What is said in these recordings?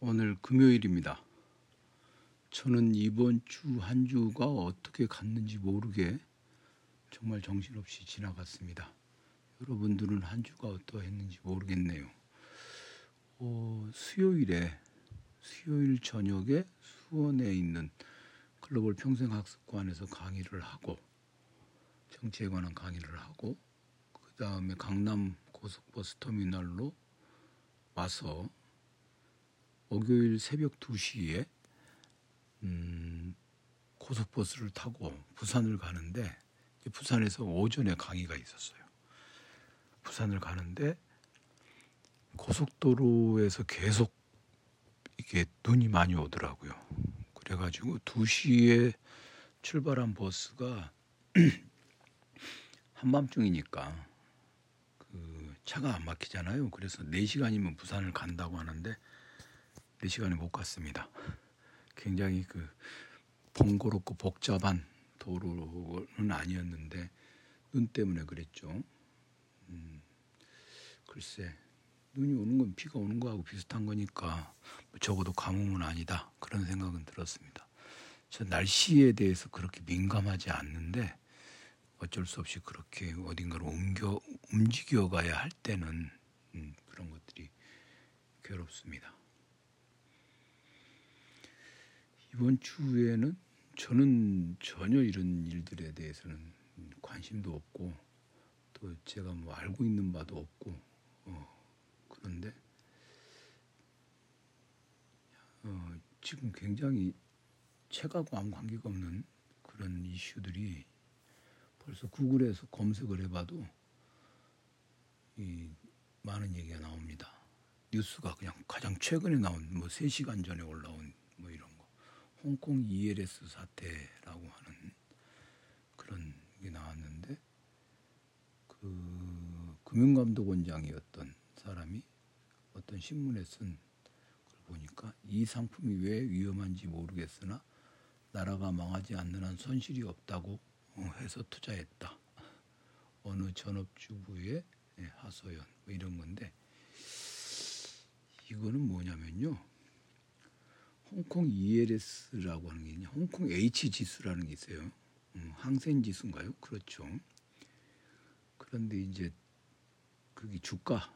오늘 금요일입니다. 저는 이번 주 한 주가 어떻게 갔는지 모르게 정말 정신없이 지나갔습니다. 여러분들은 한 주가 어떠했는지 모르겠네요. 어, 수요일에 수요일 저녁에 수원에 있는 글로벌 평생학습관에서 강의를 하고 정치에 관한 강의를 하고 그 다음에 강남 고속버스 터미널로 와서 목요일 새벽 2시에 음, 고속버스를 타고 부산을 가는데 부산에서 오전에 강의가 있었어요. 부산을 가는데 고속도로에서 계속 이게 눈이 많이 오더라고요. 그래가지고 2시에 출발한 버스가 한밤중이니까 그 차가 안 막히잖아요. 그래서 4시간이면 부산을 간다고 하는데 4시간에 못 갔습니다. 굉장히 그 번거롭고 복잡한 도로는 아니었는데 눈 때문에 그랬죠. 음, 글쎄 눈이 오는 건 비가 오는 거하고 비슷한 거니까 적어도 가뭄은 아니다 그런 생각은 들었습니다. 저 날씨에 대해서 그렇게 민감하지 않는데 어쩔 수 없이 그렇게 어딘가로 옮겨 움직여 가야 할 때는 음, 그런 것들이 괴롭습니다. 이번 주에는 저는 전혀 이런 일들에 대해서는 관심도 없고 또 제가 뭐 알고 있는 바도 없고 어, 그런데 어, 지금 굉장히 책하고 아무 관계가 없는 그런 이슈들이 벌써 구글에서 검색을 해봐도 이 많은 얘기가 나옵니다. 뉴스가 그냥 가장 최근에 나온 뭐 3시간 전에 올라온 뭐 이런 거 홍콩 ELS 사태라고 하는 그런 게 나왔는데 그 금융감독원장이었던 사람이 어떤 신문에 쓴 걸 보니까 이 상품이 왜 위험한지 모르겠으나 나라가 망하지 않는 한 손실이 없다고 해서 투자했다. 어느 전업주부의 예, 하소연 뭐 이런 건데 이거는 뭐냐면요. 홍콩 ELS라고 하는 게 있냐. 홍콩 H 지수라는 게 있어요. 음, 항생 지수인가요? 그렇죠. 그런데 이제 그게 주가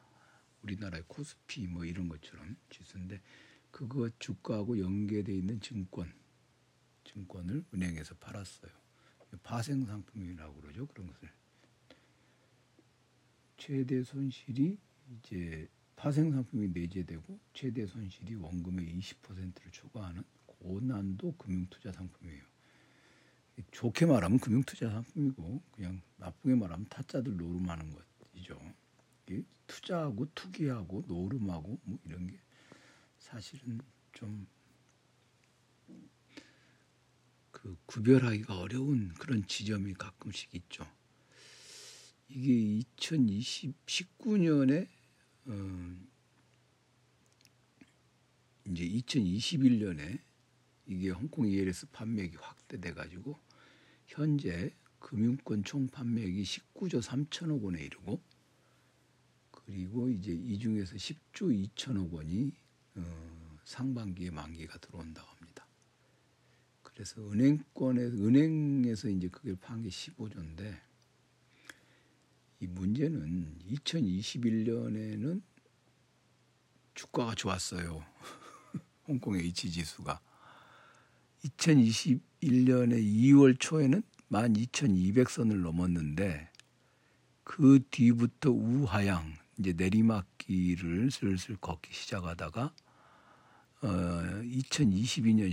우리나라의 코스피 뭐 이런 것처럼 지수인데 그거 주가하고 연계돼 있는 증권 증권을 은행에서 팔았어요. 파생 상품이라고 그러죠. 그런 것을 최대 손실이 이제 파생 상품이 내재되고 최대 손실이 원금의 20%를 초과하는 고난도 금융투자 상품이에요. 좋게 말하면 금융투자 상품이고 그냥 나쁘게 말하면 타짜들 노름하는 것이죠. 투자하고 투기하고 노름하고 뭐 이런 게 사실은 좀 그 구별하기가 어려운 그런 지점이 가끔씩 있죠. 이게 2019년에 어 이제 2021년에 이게 홍콩 ELS 판매액이 확대돼 가지고 현재 금융권 총 판매액이 19조 3천억 원에 이르고 그리고 이제 이 중에서 10조 2천억 원이 어 상반기에 만기가 들어온다고 합니다. 그래서 은행권에 은행에서 이제 그걸 판게 15조인데 이 문제는 2021년에는 주가가 좋았어요. 홍콩 H 지수가 2021년의 2월 초에는 12,200선을 넘었는데 그 뒤부터 우하향 이제 내리막길을 슬슬 걷기 시작하다가 어, 2022년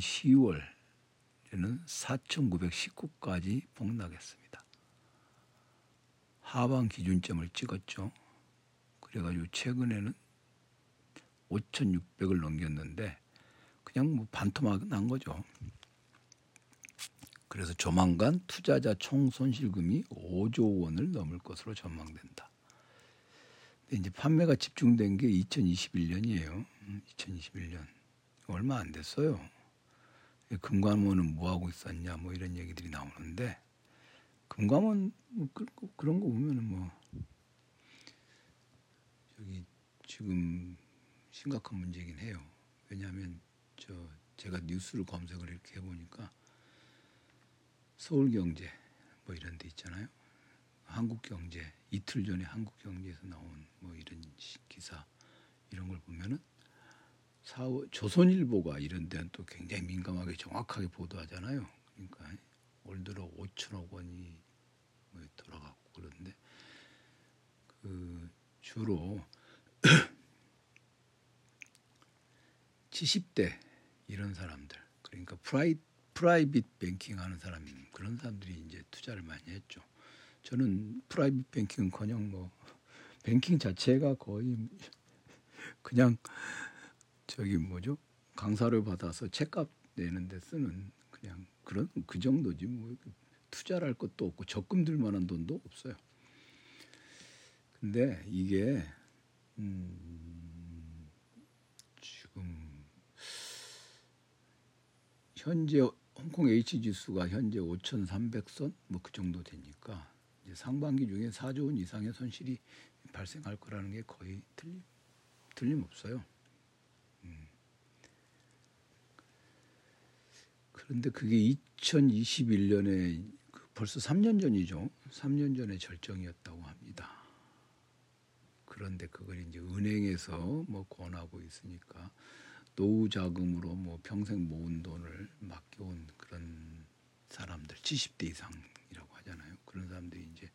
10월에는 4,919까지 폭락했습니다. 하방 기준점을 찍었죠. 그래가지고 최근에는 5,600을 넘겼는데 그냥 뭐 반토막 난 거죠. 그래서 조만간 투자자 총 손실금이 5조 원을 넘을 것으로 전망된다. 근데 이제 판매가 집중된 게 2021년이에요. 2021년 얼마 안 됐어요. 금감원은 뭐 하고 있었냐 뭐 이런 얘기들이 나오는데 금감원 뭐 그런 거 보면은 뭐 저기 지금 심각한 문제긴 해요. 왜냐하면 저 제가 뉴스를 검색을 이렇게 해보니까 서울경제 뭐 이런 데 있잖아요. 한국경제 이틀 전에 한국경제에서 나온 뭐 이런 기사 이런 걸 보면은 사후 조선일보가 이런 데는 또 굉장히 민감하게 정확하게 보도하잖아요. 그러니까 올 들어 5천억 원이 뭐 돌아갔고 그런데 그 주로 70대 이런 사람들 그러니까 pri private banking 하는 사람 그런 사람들이 이제 투자를 많이 했죠. 저는 private banking은커녕 뭐 뱅킹 자체가 거의 그냥 저기 뭐죠 강사료를 받아서 책값 내는데 쓰는 그냥 그런 그 정도지 뭐 투자를 할 것도 없고 적금 들 만한 돈도 없어요. 근데 이게 음 지금 현재 홍콩 H 지수가 현재 5,300선 뭐 그 정도 되니까 이제 상반기 중에 4조 원 이상의 손실이 발생할 거라는 게 거의 틀림 틀림없어요. 음. 그런데 그게 2021년에 그 벌써 3년 전이죠. 3년 전에 절정이었다고 합니다. 그런데 그걸 이제 은행에서 뭐 권하고 있으니까 노후 자금으로 뭐 평생 모은 돈을 맡겨온 그런 사람들 70대 이상이라고 하잖아요. 그런 사람들이 이제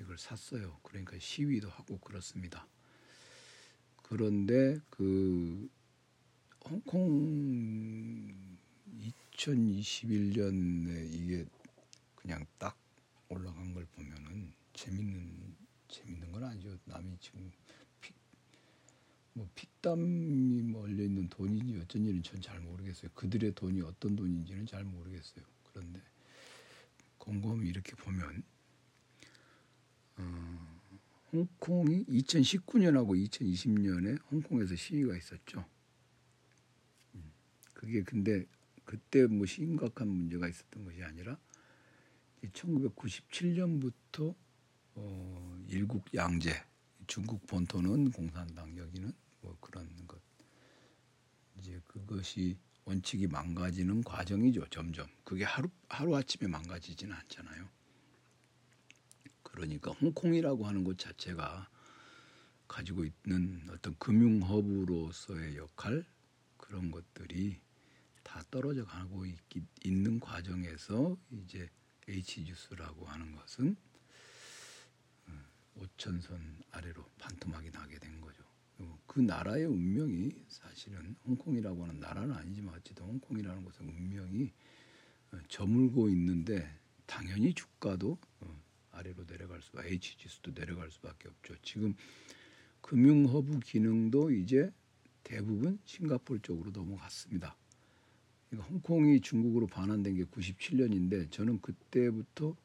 이걸 샀어요. 그러니까 시위도 하고 그렇습니다. 그런데 그 홍콩 2021년에 이게 그냥 딱 올라간 걸 보면은 재밌는 재밌는 건 아니죠. 남이 지금 뭐 피땀이 멀려 있는 돈인지 어쩐지는 전 잘 모르겠어요. 그들의 돈이 어떤 돈인지는 잘 모르겠어요. 그런데 곰곰이 이렇게 보면 어, 홍콩이 2019년하고 2020년에 홍콩에서 시위가 있었죠. 음, 그게 근데 그때 뭐 심각한 문제가 있었던 것이 아니라 1997년부터 어, 일국 양제 중국 본토는 공산당 여기는 뭐 그런 것 이제 그것이 원칙이 망가지는 과정이죠 점점 그게 하루 하루 아침에 망가지지는 않잖아요. 그러니까 홍콩이라고 하는 것 자체가 가지고 있는 어떤 금융 허브로서의 역할 그런 것들이 다 떨어져 가고 있, 있는 과정에서 이제 H 주스라고 하는 것은 5천선 어, 아래로 반토막이 나게 된 거죠. 그 나라의 운명이 사실은 홍콩이라고 하는 나라는 아니지만 어쨌든 홍콩이라는 곳의 운명이 어, 저물고 있는데 당연히 주가도 어, 아래로 내려갈 수가 H 지수도 내려갈 수밖에 없죠. 지금 금융 허브 기능도 이제 대부분 싱가폴 쪽으로 넘어갔습니다. 홍콩이 중국으로 반환된 게 97년인데 저는 그때부터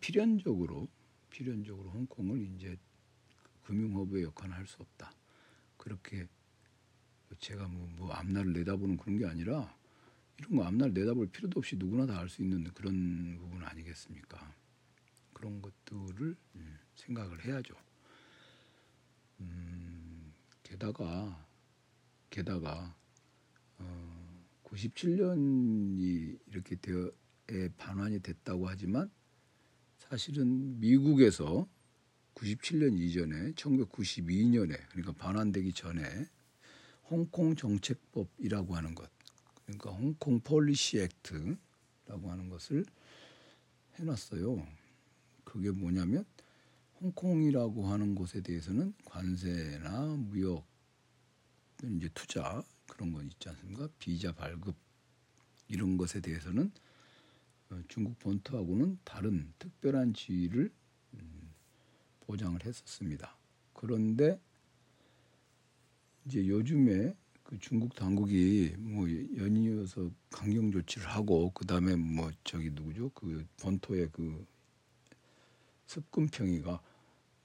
필연적으로 필연적으로 홍콩을 이제 금융 허브의 역할을 할 수 없다. 그렇게 제가 뭐, 뭐 앞날을 내다보는 그런 게 아니라 이런 거 앞날 내다볼 필요도 없이 누구나 다 알 수 있는 그런 부분 아니겠습니까? 그런 것들을 음, 생각을 해야죠. 음, 게다가 게다가 어, 97년이 이렇게 되어 반환이 됐다고 하지만 사실은 미국에서 97년 이전에 1992년에 그러니까 반환되기 전에 홍콩 정책법이라고 하는 것 그러니까 홍콩 Policy Act라고 하는 것을 해놨어요. 그게 뭐냐면 홍콩이라고 하는 곳에 대해서는 관세나 무역 이제 투자 그런 건 있지 않습니까? 비자 발급 이런 것에 대해서는 어, 중국 본토하고는 다른 특별한 지위를 음, 보장을 했었습니다. 그런데 이제 요즘에 그 중국 당국이 뭐 연이어서 강경 조치를 하고 그 다음에 뭐 저기 누구죠? 그 본토의 그 습금평이가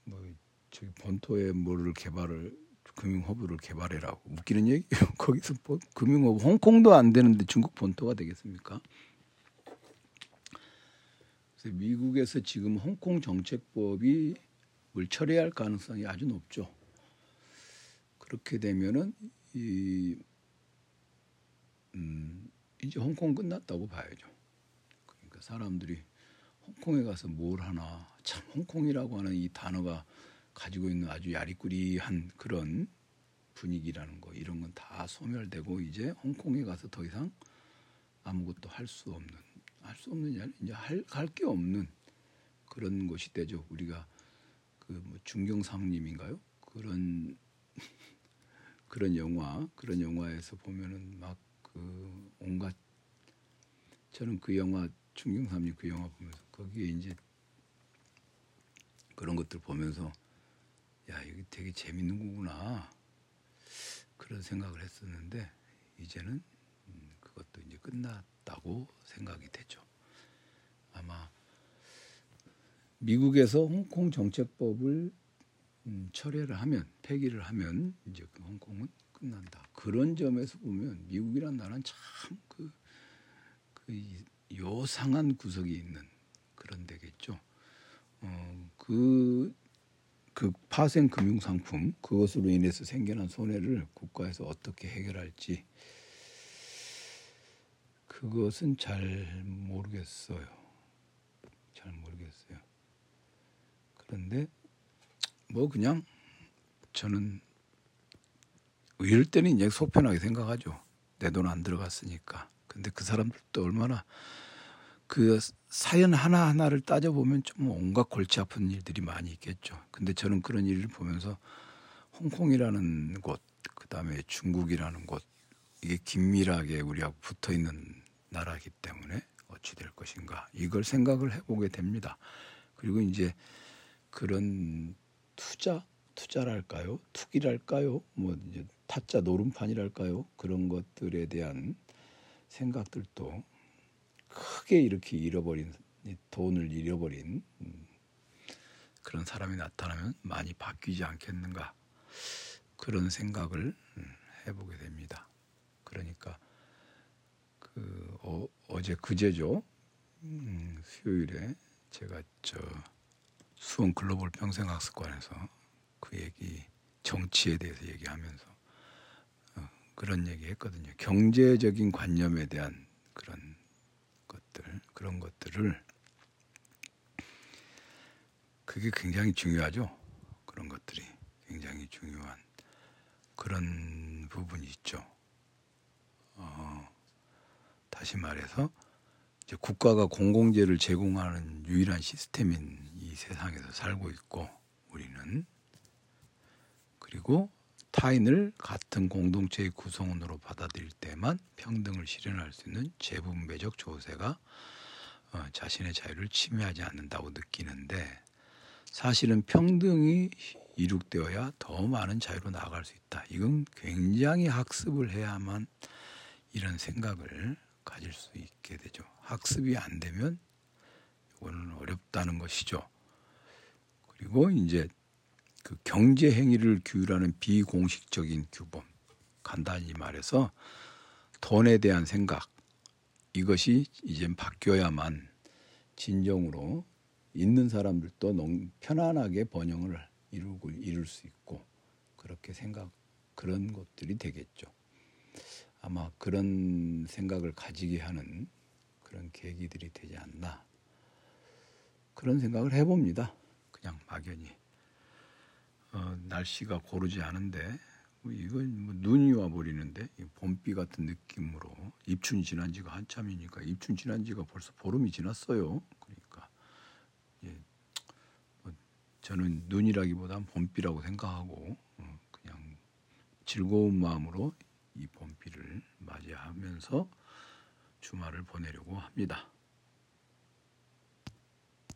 뭐 저기 본토에 뭐를 개발을 금융허브를 개발해라고 웃기는 얘기예요. 거기서 뭐 금융허브 홍콩도 안 되는데 중국 본토가 되겠습니까? 그래서 미국에서 지금 홍콩 정책법이 물 처리할 가능성이 아주 높죠. 그렇게 되면은 이 음, 이제 홍콩 끝났다고 봐야죠. 그러니까 사람들이 홍콩에 가서 뭘 하나 참 홍콩이라고 하는 이 단어가 가지고 있는 아주 야리꾸리한 그런 분위기라는 거 이런 건 다 소멸되고 이제 홍콩에 가서 더 이상 아무것도 할 수 없는 할수게 이제 할게 없는 그런 곳이 되죠. 우리가 그 뭐 중경상님인가요? 그런 그런 영화 그런 영화에서 보면은 막 그 온갖 저는 그 영화 중경삼님 그 영화 보면서 거기에 이제 그런 것들 보면서 야 이게 되게 재밌는 거구나 그런 생각을 했었는데 이제는 음, 그것도 이제 끝났다고 생각이 되죠. 아마 미국에서 홍콩 정책법을 음, 철회를 하면 폐기를 하면 이제 그 홍콩은 끝난다. 그런 점에서 보면 미국이란 나라는 참그 그 요상한 구석이 있는 그런 데겠죠. 어, 그, 그 파생 금융 상품 그것으로 인해서 생겨난 손해를 국가에서 어떻게 해결할지 그것은 잘 모르겠어요. 잘 모르겠어요. 그런데 뭐 그냥 저는 이럴 때는 이제 속편하게 생각하죠. 내 돈 안 들어갔으니까. 근데 그 사람들도 얼마나 그 사연 하나하나를 따져보면 좀 온갖 골치 아픈 일들이 많이 있겠죠. 근데 저는 그런 일을 보면서 홍콩이라는 곳, 그 다음에 중국이라는 곳, 이게 긴밀하게 우리하고 붙어 있는 나라이기 때문에 어찌 될 것인가. 이걸 생각을 해보게 됩니다. 그리고 이제 그런 투자, 투자랄까요? 투기랄까요? 뭐 이제 타짜 노름판이랄까요? 그런 것들에 대한 생각들도 크게 이렇게 잃어버린 돈을 잃어버린 음, 그런 사람이 나타나면 많이 바뀌지 않겠는가 그런 생각을 음, 해보게 됩니다. 그러니까 그 어, 어제 그제죠 음, 수요일에 제가 저 수원 글로벌 평생학습관에서 그 얘기 정치에 대해서 얘기하면서 어, 그런 얘기했거든요. 경제적인 관념에 대한 그런 그런 것들을 그게 굉장히 중요하죠. 그런 것들이 굉장히 중요한 그런 부분이 있죠. 어, 다시 말해서 이제 국가가 공공재를 제공하는 유일한 시스템인 이 세상에서 살고 있고 우리는 그리고 타인을 같은 공동체의 구성원으로 받아들일 때만 평등을 실현할 수 있는 재분배적 조세가 어, 자신의 자유를 침해하지 않는다고 느끼는데 사실은 평등이 이룩되어야 더 많은 자유로 나아갈 수 있다. 이건 굉장히 학습을 해야만 이런 생각을 가질 수 있게 되죠. 학습이 안 되면 이거는 어렵다는 것이죠. 그리고 이제 그 경제 행위를 규율하는 비공식적인 규범 간단히 말해서 돈에 대한 생각 이것이 이젠 바뀌어야만 진정으로 있는 사람들도 너무 편안하게 번영을 이루고 이룰 수 있고 그렇게 생각 그런 것들이 되겠죠. 아마 그런 생각을 가지게 하는 그런 계기들이 되지 않나 그런 생각을 해봅니다. 그냥 막연히. 어, 날씨가 고르지 않은데 뭐 이건 뭐 눈이 와 버리는데 봄비 같은 느낌으로 입춘 지난 지가 한참이니까 입춘 지난 지가 벌써 보름이 지났어요. 그러니까 예, 뭐 저는 눈이라기보단 봄비라고 생각하고 어, 그냥 즐거운 마음으로 이 봄비를 맞이하면서 주말을 보내려고 합니다.